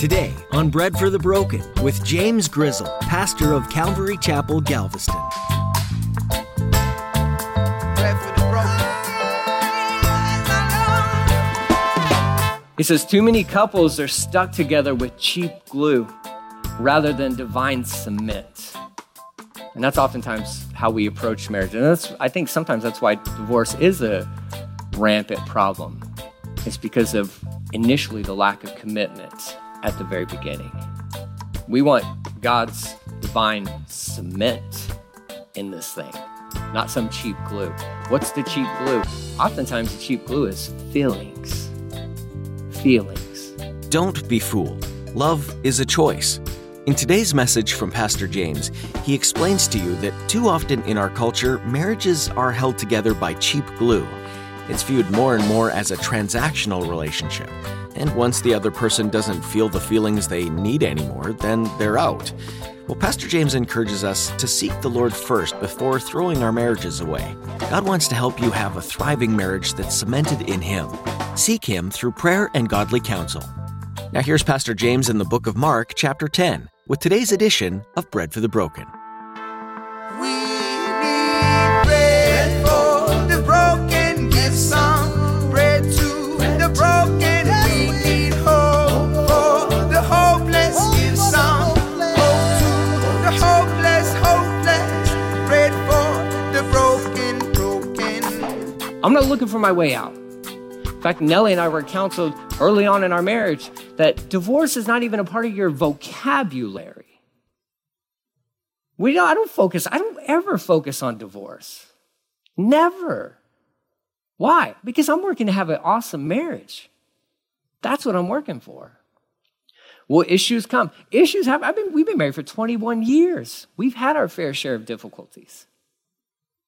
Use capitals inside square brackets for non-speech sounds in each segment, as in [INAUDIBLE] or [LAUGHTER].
Today on Bread for the Broken with James Grizzle, pastor of Calvary Chapel, Galveston. He says, Too many couples are stuck together with cheap glue rather than divine cement. And that's oftentimes how we approach marriage. And that's, I think sometimes that's why divorce is a rampant problem. It's because of initially the lack of commitment at the very beginning. We want God's divine cement in this thing, not some cheap glue. What's the cheap glue? Oftentimes, the cheap glue is feelings. Feelings. Don't be fooled. Love is a choice. In today's message from Pastor James, he explains to you that too often in our culture, marriages are held together by cheap glue. It's viewed more and more as a transactional relationship and once the other person doesn't feel the feelings they need anymore, then they're out. Well, Pastor James encourages us to seek the Lord first before throwing our marriages away. God wants to help you have a thriving marriage that's cemented in Him. Seek Him through prayer and godly counsel. Now, here's Pastor James in the book of Mark, chapter 10, with today's edition of Bread for the Broken. I'm not looking for my way out. In fact, Nellie and I were counseled early on in our marriage that divorce is not even a part of your vocabulary. We don't, I don't focus, I don't ever focus on divorce. Never. Why? Because I'm working to have an awesome marriage. That's what I'm working for. Well, issues come. Issues have, I've been, we've been married for 21 years. We've had our fair share of difficulties.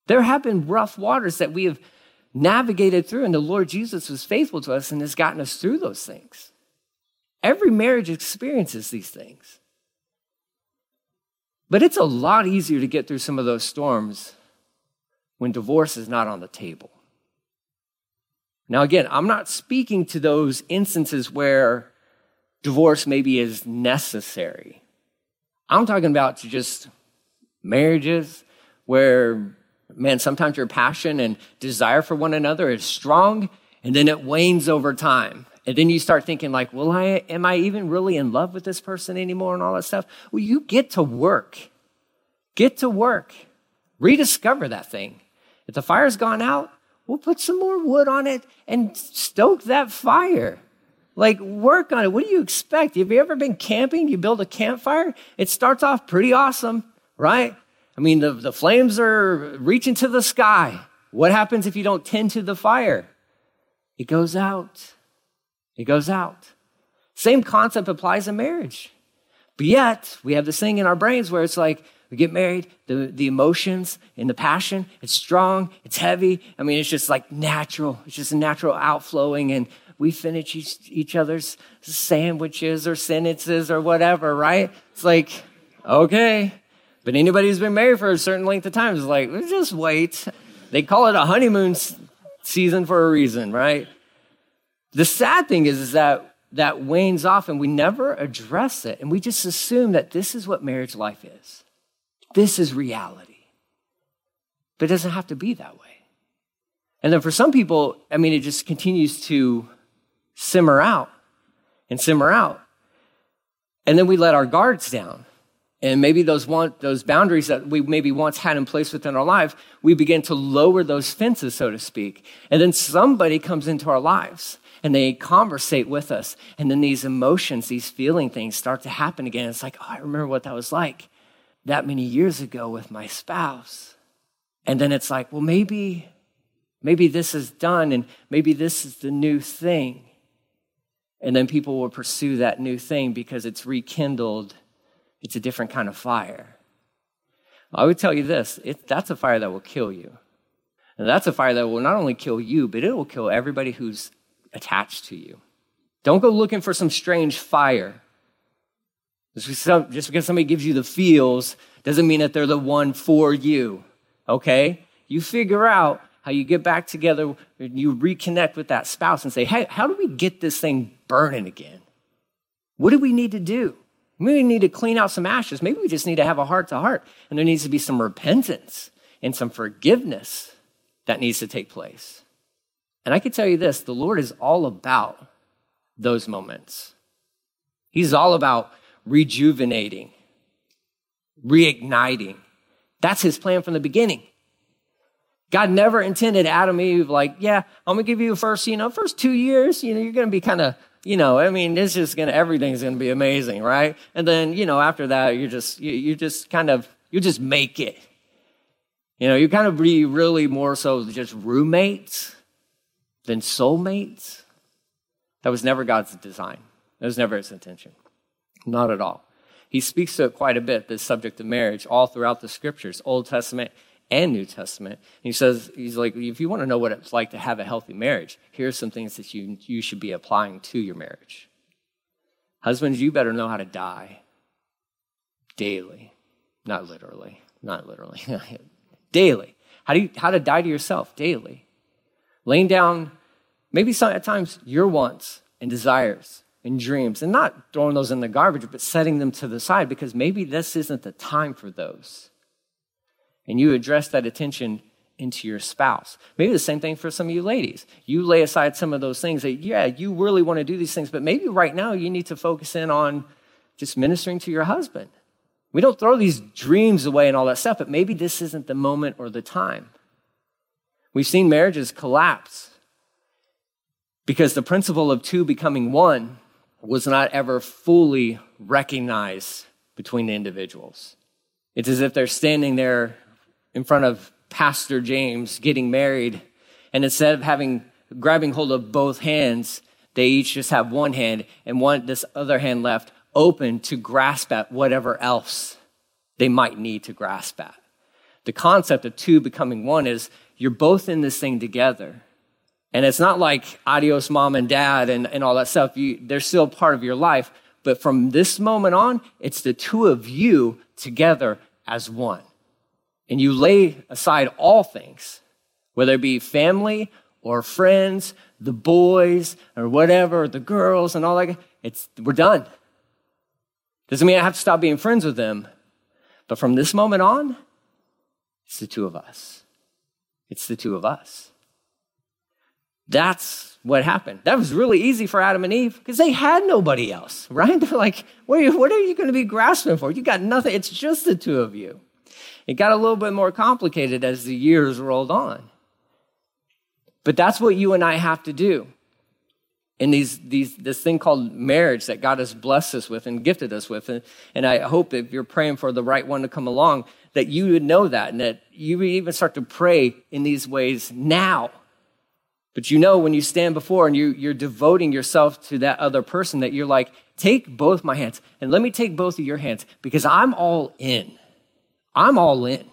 There have been rough waters that we have navigated through, and the Lord Jesus was faithful to us and has gotten us through those things. Every marriage experiences these things. But it's a lot easier to get through some of those storms when divorce is not on the table. Now, again, I'm not speaking to those instances where divorce maybe is necessary. I'm talking about just marriages where man, sometimes your passion and desire for one another is strong, and then it wanes over time. And then you start thinking like, well, I, am I even really in love with this person anymore and all that stuff? Well, you get to work. Get to work. Rediscover that thing. If the fire's gone out, we'll put some more wood on it and stoke that fire. Like, work on it. What do you expect? Have you ever been camping? You build a campfire? It starts off pretty awesome, right? I mean, the, the flames are reaching to the sky. What happens if you don't tend to the fire? It goes out. It goes out. Same concept applies in marriage. But yet, we have this thing in our brains where it's like, we get married, the, the emotions and the passion, it's strong, it's heavy. I mean, it's just like natural. It's just a natural outflowing. And we finish each, each other's sandwiches or sentences or whatever, right? It's like, okay, but anybody who's been married for a certain length of time is like, just wait. They call it a honeymoon season for a reason, right? The sad thing is, is that that wanes off and we never address it. And we just assume that this is what marriage life is. This is reality. But it doesn't have to be that way. And then for some people, I mean, it just continues to simmer out and simmer out. And then we let our guards down. And maybe those, want, those boundaries that we maybe once had in place within our life, we begin to lower those fences, so to speak. And then somebody comes into our lives and they conversate with us. And then these emotions, these feeling things start to happen again. It's like, oh, I remember what that was like that many years ago with my spouse. And then it's like, well, maybe, maybe this is done and maybe this is the new thing. And then people will pursue that new thing because it's rekindled it's a different kind of fire. I would tell you this it, that's a fire that will kill you. And that's a fire that will not only kill you, but it will kill everybody who's attached to you. Don't go looking for some strange fire. Just because somebody gives you the feels doesn't mean that they're the one for you, okay? You figure out how you get back together, you reconnect with that spouse and say, hey, how do we get this thing burning again? What do we need to do? Maybe we need to clean out some ashes. Maybe we just need to have a heart to heart. And there needs to be some repentance and some forgiveness that needs to take place. And I can tell you this the Lord is all about those moments. He's all about rejuvenating, reigniting. That's his plan from the beginning. God never intended Adam and Eve like, yeah, I'm gonna give you a first, you know, first two years, you know, you're gonna be kind of, you know, I mean, it's just gonna, everything's gonna be amazing, right? And then, you know, after that, you're just, you, you just kind of, you just make it. You know, you kind of be really more so just roommates than soulmates. That was never God's design. That was never his intention. Not at all. He speaks to it quite a bit, this subject of marriage, all throughout the scriptures, Old Testament and New Testament. And he says, he's like, if you want to know what it's like to have a healthy marriage, here's some things that you, you should be applying to your marriage. Husbands, you better know how to die daily. Not literally, not literally. [LAUGHS] daily. How, do you, how to die to yourself daily. Laying down, maybe some, at times, your wants and desires and dreams, and not throwing those in the garbage, but setting them to the side because maybe this isn't the time for those and you address that attention into your spouse. Maybe the same thing for some of you ladies. You lay aside some of those things that, yeah, you really want to do these things, but maybe right now you need to focus in on just ministering to your husband. We don't throw these dreams away and all that stuff, but maybe this isn't the moment or the time. We've seen marriages collapse because the principle of two becoming one was not ever fully recognized between the individuals. It's as if they're standing there in front of Pastor James getting married. And instead of having grabbing hold of both hands, they each just have one hand and want this other hand left open to grasp at whatever else they might need to grasp at. The concept of two becoming one is you're both in this thing together. And it's not like adios, mom and dad, and, and all that stuff. You, they're still part of your life. But from this moment on, it's the two of you together as one and you lay aside all things, whether it be family or friends, the boys or whatever, the girls and all that, it's, we're done. Doesn't mean I have to stop being friends with them, but from this moment on, it's the two of us. It's the two of us. That's what happened. That was really easy for Adam and Eve because they had nobody else, [LAUGHS] right? They're like, what are you, what are you going to be grasping for? You got nothing. It's just the two of you. It got a little bit more complicated as the years rolled on. But that's what you and I have to do in these, these, this thing called marriage that God has blessed us with and gifted us with. And, and I hope if you're praying for the right one to come along, that you would know that and that you would even start to pray in these ways now. But you know, when you stand before and you, you're devoting yourself to that other person, that you're like, take both my hands and let me take both of your hands because I'm all in. I'm all in.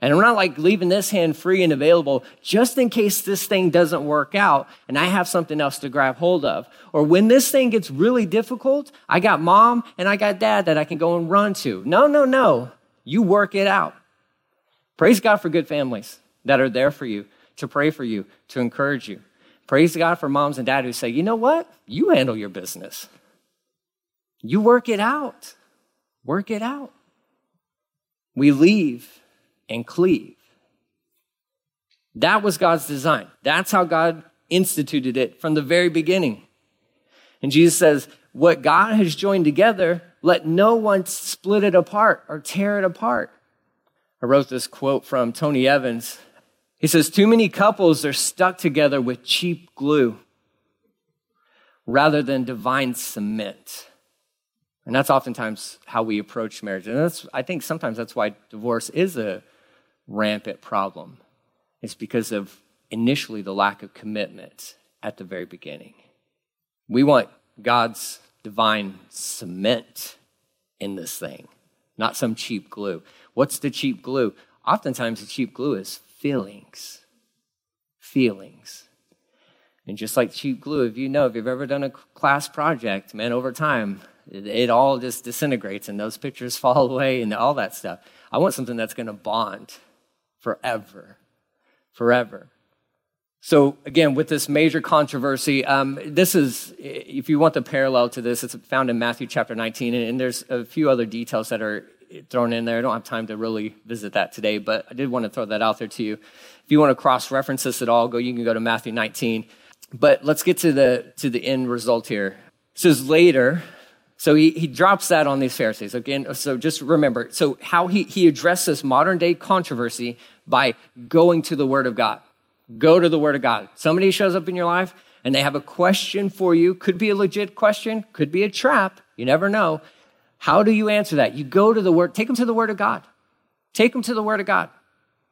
And I'm not like leaving this hand free and available just in case this thing doesn't work out and I have something else to grab hold of. Or when this thing gets really difficult, I got mom and I got dad that I can go and run to. No, no, no. You work it out. Praise God for good families that are there for you, to pray for you, to encourage you. Praise God for moms and dad who say, you know what? You handle your business. You work it out. Work it out. We leave and cleave. That was God's design. That's how God instituted it from the very beginning. And Jesus says, What God has joined together, let no one split it apart or tear it apart. I wrote this quote from Tony Evans. He says, Too many couples are stuck together with cheap glue rather than divine cement. And that's oftentimes how we approach marriage. And that's, I think sometimes that's why divorce is a rampant problem. It's because of initially the lack of commitment at the very beginning. We want God's divine cement in this thing, not some cheap glue. What's the cheap glue? Oftentimes, the cheap glue is feelings. Feelings. And just like cheap glue, if you know, if you've ever done a class project, man, over time, it, all just disintegrates and those pictures [LAUGHS] fall away and all that stuff. I want something that's going to bond forever, forever. So, again, with this major controversy, um, this is, if you want the parallel to this, it's found in Matthew chapter 19, and, and there's a few other details that are thrown in there. I don't have time to really visit that today, but I did want to throw that out there to you. If you want to cross reference this at all, go, you can go to Matthew 19. But let's get to the, to the end result here. It says later, so he, he drops that on these Pharisees. Again, so just remember, so how he, he addressed this modern day controversy by going to the Word of God. Go to the Word of God. Somebody shows up in your life and they have a question for you. Could be a legit question, could be a trap. You never know. How do you answer that? You go to the Word, take them to the Word of God. Take them to the Word of God.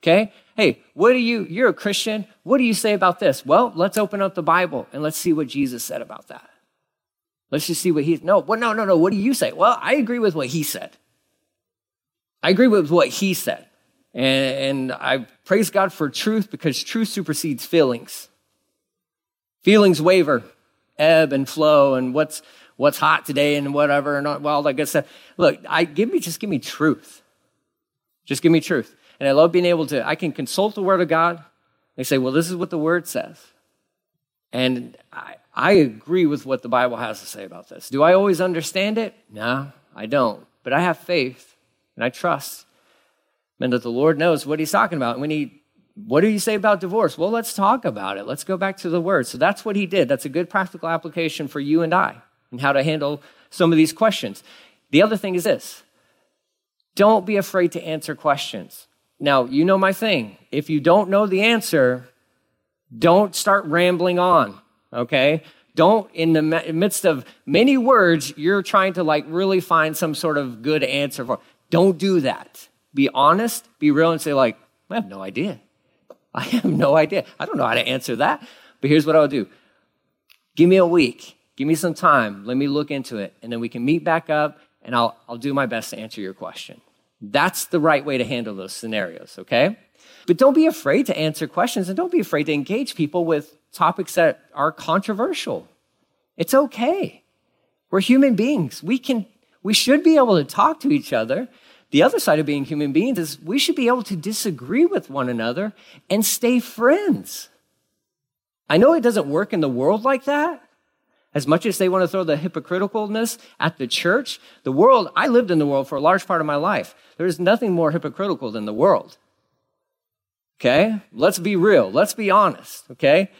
Okay? Hey, what do you, you're a Christian. What do you say about this? Well, let's open up the Bible and let's see what Jesus said about that. Let's just see what he, no, well, no, no, no. What do you say? Well, I agree with what he said. I agree with what he said. And, and I praise God for truth because truth supersedes feelings. Feelings waver, ebb and flow, and what's what's hot today and whatever, and all that good stuff. Look, I give me just give me truth. Just give me truth. And I love being able to, I can consult the Word of God. They say, well, this is what the Word says. And I, I agree with what the Bible has to say about this. Do I always understand it? No, I don't. But I have faith and I trust and that the Lord knows what he's talking about. When he, what do you say about divorce? Well, let's talk about it. Let's go back to the word. So that's what he did. That's a good practical application for you and I and how to handle some of these questions. The other thing is this don't be afraid to answer questions. Now, you know my thing. If you don't know the answer, don't start rambling on, okay? Don't, in the midst of many words, you're trying to like really find some sort of good answer for. Don't do that be honest, be real, and say, like, I have no idea. I have no idea. I don't know how to answer that. But here's what I'll do give me a week, give me some time, let me look into it, and then we can meet back up and I'll, I'll do my best to answer your question. That's the right way to handle those scenarios, okay? But don't be afraid to answer questions and don't be afraid to engage people with topics that are controversial. It's okay. We're human beings. We can we should be able to talk to each other the other side of being human beings is we should be able to disagree with one another and stay friends. I know it doesn't work in the world like that. As much as they want to throw the hypocriticalness at the church, the world, I lived in the world for a large part of my life. There is nothing more hypocritical than the world. Okay? Let's be real. Let's be honest. Okay?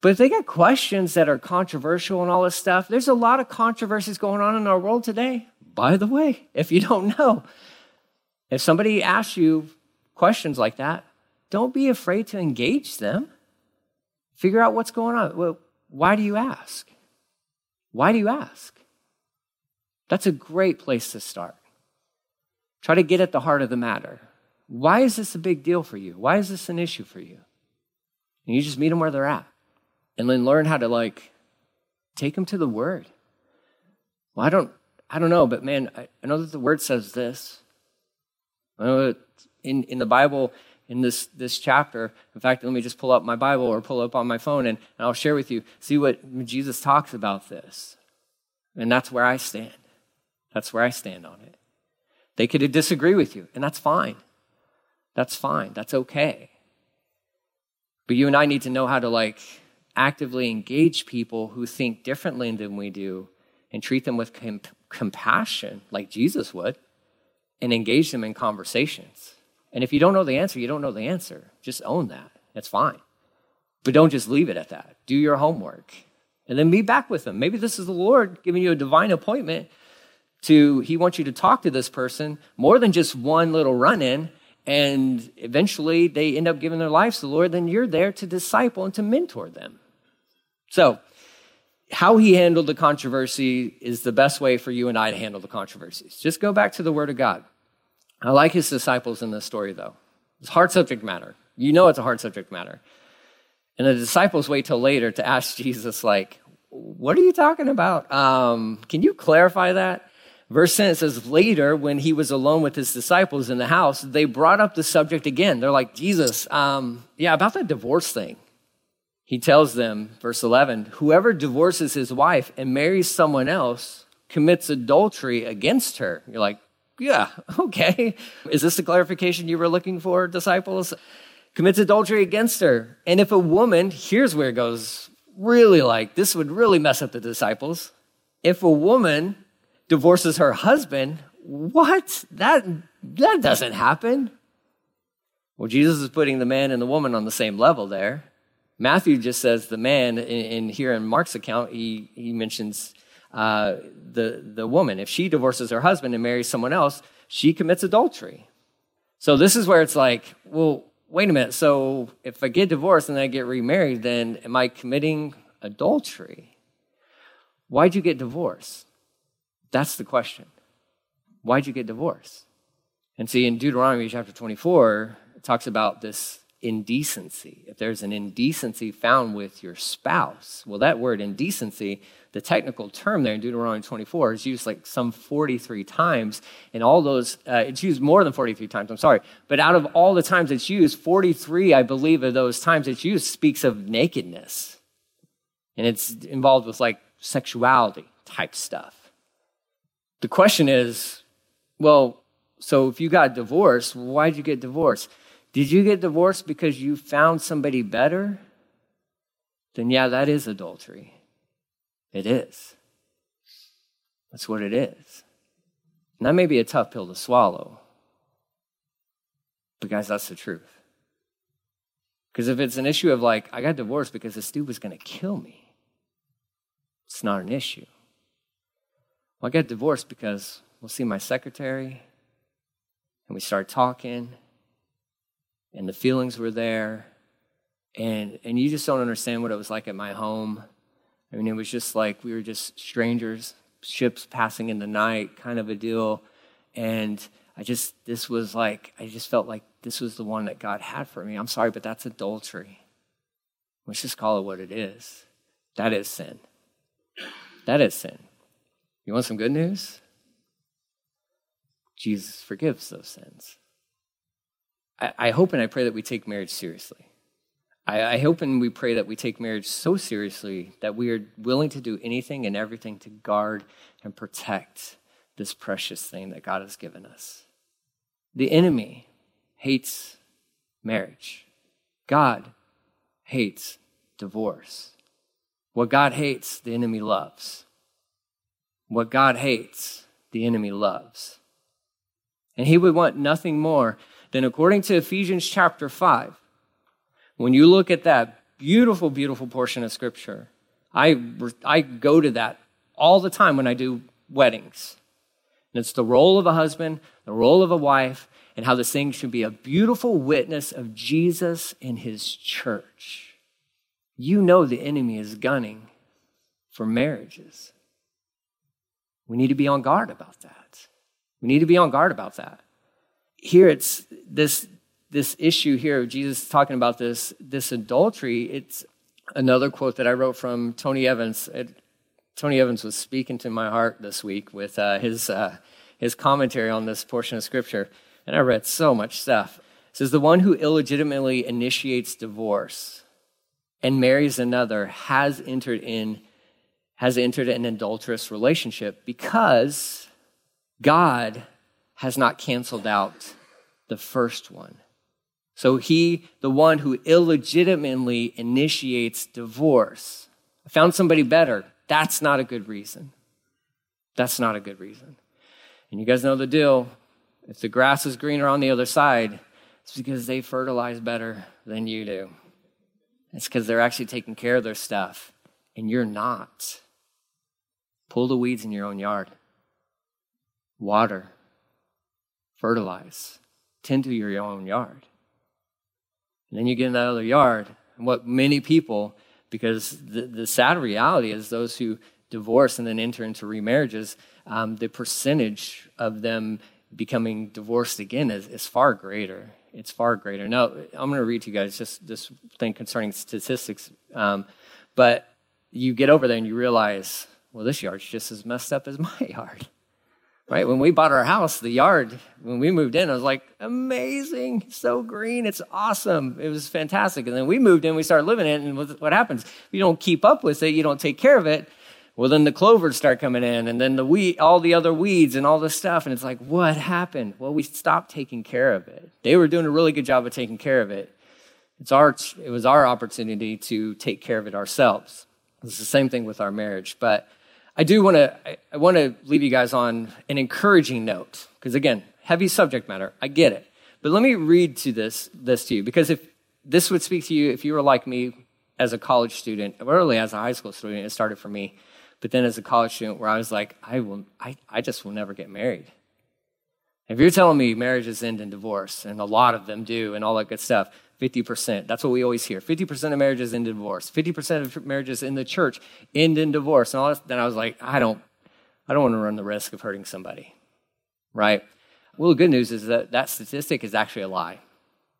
But if they got questions that are controversial and all this stuff, there's a lot of controversies going on in our world today. By the way, if you don't know, if somebody asks you questions like that, don't be afraid to engage them. Figure out what's going on. Well, why do you ask? Why do you ask? That's a great place to start. Try to get at the heart of the matter. Why is this a big deal for you? Why is this an issue for you? And you just meet them where they're at and then learn how to like take them to the word. Well, I don't I don't know, but man, I, I know that the word says this. I know that in, in the Bible, in this, this chapter, in fact, let me just pull up my Bible or pull up on my phone and, and I'll share with you, see what Jesus talks about this. And that's where I stand. That's where I stand on it. They could disagree with you, and that's fine. That's fine. That's okay. But you and I need to know how to like actively engage people who think differently than we do and treat them with compassion like Jesus would and engage them in conversations. And if you don't know the answer, you don't know the answer. Just own that. That's fine. But don't just leave it at that. Do your homework and then be back with them. Maybe this is the Lord giving you a divine appointment to, He wants you to talk to this person more than just one little run in. And eventually they end up giving their lives to the Lord, then you're there to disciple and to mentor them. So, how he handled the controversy is the best way for you and I to handle the controversies. Just go back to the Word of God. I like his disciples in this story, though. It's hard subject matter. You know it's a hard subject matter. And the disciples wait till later to ask [LAUGHS] Jesus, like, what are you talking about? Um, can you clarify that? Verse 10 says, Later, when he was alone with his disciples in the house, they brought up the subject again. They're like, Jesus, um, yeah, about that divorce thing he tells them, verse 11, whoever divorces his wife and marries someone else commits adultery against her. You're like, yeah, [LAUGHS] okay. Is this the clarification you were looking for, disciples? commits adultery against her. And if a woman, here's where it goes really like, this would really mess up the disciples. If a woman divorces her husband, what? That, that doesn't happen. Well, Jesus is putting the man and the woman on the same level there. Matthew just says the man, in, here in Mark's account, he, he mentions uh, the, the woman. If she divorces her husband and marries someone else, she commits adultery. So this is where it's like, well, wait a minute. So if I get divorced and I get remarried, then am I committing adultery? Why'd you get divorced? That's the question. Why'd you get divorced? And see, in Deuteronomy chapter 24, it talks about this indecency. If there's an indecency found with your spouse, well, that word indecency, the technical term there in Deuteronomy 24 is used like some 43 times. And all those, uh, it's used more than 43 times, I'm sorry. But out of all the times it's used, 43, I believe, of those times it's used speaks of nakedness. And it's involved with like sexuality type stuff. The question is, well, so if you got divorced, why'd you get divorced? Did you get divorced because you found somebody better? Then, yeah, that is adultery. It is. That's what it is. And that may be a tough pill to swallow. But, guys, that's the truth. Because if it's an issue of like, I got divorced because this dude was going to kill me, it's not an issue. Well, I got divorced because we'll see my secretary and we start talking and the feelings were there. And and you just don't understand what it was like at my home. I mean it was just like we were just strangers ships passing in the night kind of a deal. And i just this was like i just felt like this was the one that god had for me. I'm sorry but that's adultery. Let's just call it what it is. That is sin. That is sin. You want some good news? Jesus forgives those sins I, hope and I pray that we take marriage seriously. I, I hope and we pray that we take marriage so seriously that we are willing to do anything and everything to guard and protect this precious thing that God has given us. The enemy hates marriage. God hates divorce. What God hates, the enemy loves. What God hates, the enemy loves. And he would want nothing more then according to Ephesians chapter 5, when you look at that beautiful, beautiful portion of scripture, I, I go to that all the time when I do weddings. And it's the role of a husband, the role of a wife, and how this thing should be a beautiful witness of Jesus in his church. You know the enemy is gunning for marriages. We need to be on guard about that. We need to be on guard about that here it's this this issue here of Jesus talking about this this adultery. It's another quote that I wrote from Tony Evans. It, Tony Evans was speaking to my heart this week with uh, his uh, his commentary on this portion of scripture, and I read so much stuff. It says the one who illegitimately initiates divorce and marries another has entered in has entered an adulterous relationship because God has not canceled out the first one. So he, the one who illegitimately initiates divorce, I found somebody better. That's not a good reason. That's not a good reason. And you guys know the deal. If the grass is greener on the other side, it's because they fertilize better than you do. It's because they're actually taking care of their stuff, and you're not. Pull the weeds in your own yard. Water fertilize, tend to your own yard. And then you get in that other yard. And what many people, because the, the sad reality is those who divorce and then enter into remarriages, um, the percentage of them becoming divorced again is, is far greater. It's far greater. Now, I'm going to read to you guys just this thing concerning statistics. Um, but you get over there and you realize, well, this yard's just as messed up as my [LAUGHS] yard right? When we bought our house, the yard, when we moved in, I was like, amazing, so green, it's awesome. It was fantastic. And then we moved in, we started living in it, and what happens? You don't keep up with it, you don't take care of it. Well, then the clovers start coming in, and then the weed, all the other weeds and all this stuff. And it's like, what happened? Well, we stopped taking care of it. They were doing a really good job of taking care of it. It's our, it was our opportunity to take care of it ourselves. It's the same thing with our marriage. But I do want to, I, want to leave you guys on an encouraging note. Because again, heavy subject matter. I get it. But let me read to this, this to you. Because if this would speak to you, if you were like me as a college student, or early as a high school student, it started for me. But then as a college student, where I was like, I will, I, I just will never get married. If you're telling me marriages end in divorce, and a lot of them do, and all that good stuff, 50%. That's what we always hear. 50% of marriages end in divorce. 50% of marriages in the church end in divorce. And all this, then I was like, I don't, I don't want to run the risk of hurting somebody, right? Well, the good news is that that statistic is actually a lie.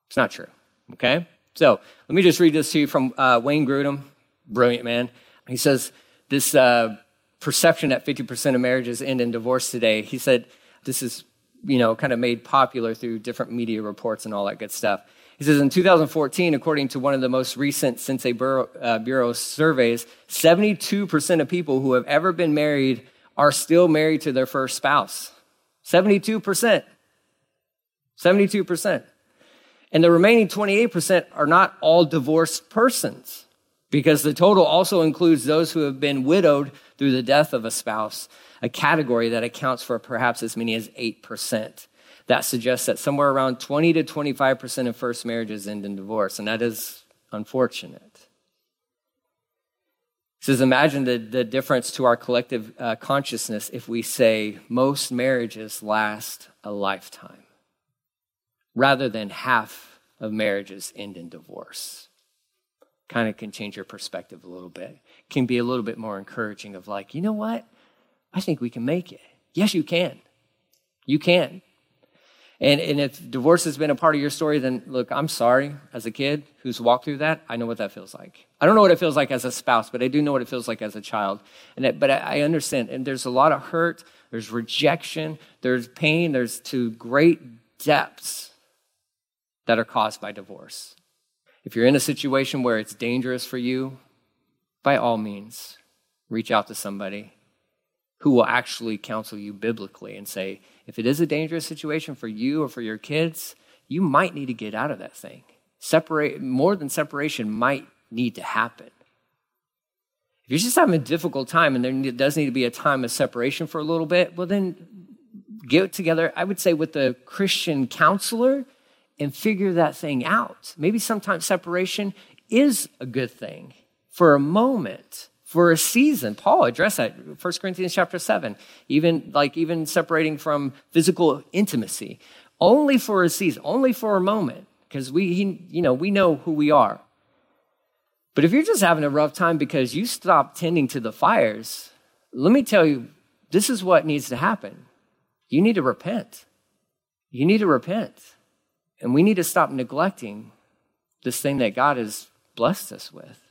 It's not true, okay? So let me just read this to you from uh, Wayne Grudem, brilliant man. He says, this uh, perception that 50% of marriages end in divorce today, he said, this is, you know, kind of made popular through different media reports and all that good stuff. He says in 2014, according to one of the most recent Census Bureau, uh, Bureau surveys, 72% of people who have ever been married are still married to their first spouse. 72%. 72%. And the remaining 28% are not all divorced persons because the total also includes those who have been widowed through the death of a spouse, a category that accounts for perhaps as many as 8% that suggests that somewhere around 20 to 25% of first marriages end in divorce, and that is unfortunate. He says, imagine the, the difference to our collective uh, consciousness if we say most marriages last a lifetime rather than half of marriages end in divorce. Kind of can change your perspective a little bit. Can be a little bit more encouraging of like, you know what? I think we can make it. Yes, you can. You can. And, and if divorce has been a part of your story, then look, I'm sorry as a kid who's walked through that. I know what that feels like. I don't know what it feels like as a spouse, but I do know what it feels like as a child. And it, but I, I understand. And there's a lot of hurt, there's rejection, there's pain, there's to great depths that are caused by divorce. If you're in a situation where it's dangerous for you, by all means, reach out to somebody who will actually counsel you biblically and say, if it is a dangerous situation for you or for your kids, you might need to get out of that thing. Separate more than separation might need to happen. If you're just having a difficult time and there does need to be a time of separation for a little bit, well then get together, I would say, with a Christian counselor and figure that thing out. Maybe sometimes separation is a good thing for a moment for a season. Paul addressed that, 1 Corinthians chapter 7, even like even separating from physical intimacy, only for a season, only for a moment, because we, you know, we know who we are. But if you're just having a rough time because you stopped tending to the fires, let me tell you, this is what needs to happen. You need to repent. You need to repent. And we need to stop neglecting this thing that God has blessed us with.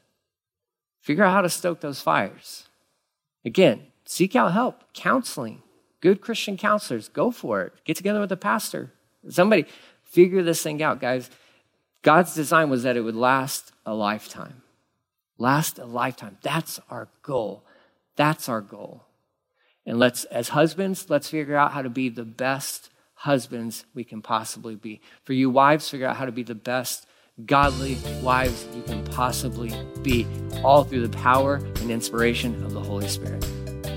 Figure out how to stoke those fires. Again, seek out help, counseling, good Christian counselors. Go for it. Get together with a pastor. Somebody figure this thing out, guys. God's design was that it would last a lifetime. Last a lifetime. That's our goal. That's our goal. And let's, as husbands, let's figure out how to be the best husbands we can possibly be. For you wives, figure out how to be the best godly wives you can possibly be, all through the power and inspiration of the Holy Spirit.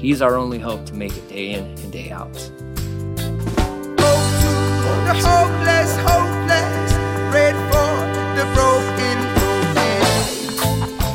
He's our only hope to make it day in and day out. Hopeless,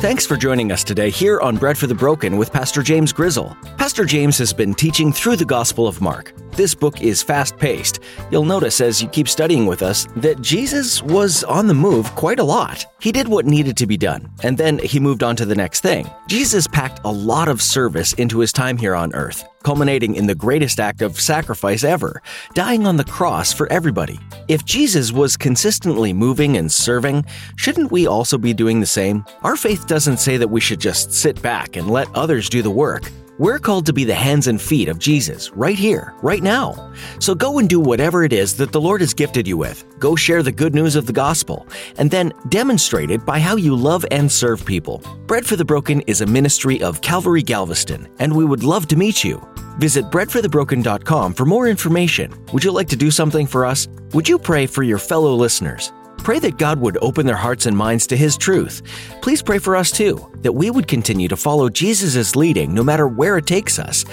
Thanks for joining us today here on Bread for the Broken with Pastor James Grizzle. Pastor James has been teaching through the Gospel of Mark. This book is fast paced. You'll notice as you keep studying with us that Jesus was on the move quite a lot. He did what needed to be done, and then he moved on to the next thing. Jesus packed a lot of service into his time here on earth, culminating in the greatest act of sacrifice ever, dying on the cross for everybody. If Jesus was consistently moving and serving, shouldn't we also be doing the same? Our faith doesn't say that we should just sit back and let others do the work. We're called to be the hands and feet of Jesus right here, right now. So go and do whatever it is that the Lord has gifted you with. Go share the good news of the gospel, and then demonstrate it by how you love and serve people. Bread for the Broken is a ministry of Calvary Galveston, and we would love to meet you. Visit breadforthebroken.com for more information. Would you like to do something for us? Would you pray for your fellow listeners? Pray that God would open their hearts and minds to His truth. Please pray for us too, that we would continue to follow Jesus' leading no matter where it takes us.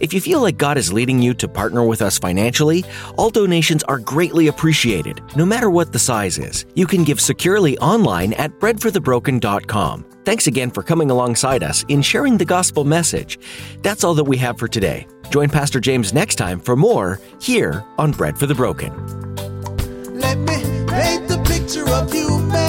If you feel like God is leading you to partner with us financially, all donations are greatly appreciated, no matter what the size is. You can give securely online at breadforthebroken.com. Thanks again for coming alongside us in sharing the gospel message. That's all that we have for today. Join Pastor James next time for more here on Bread for the Broken. Picture of you,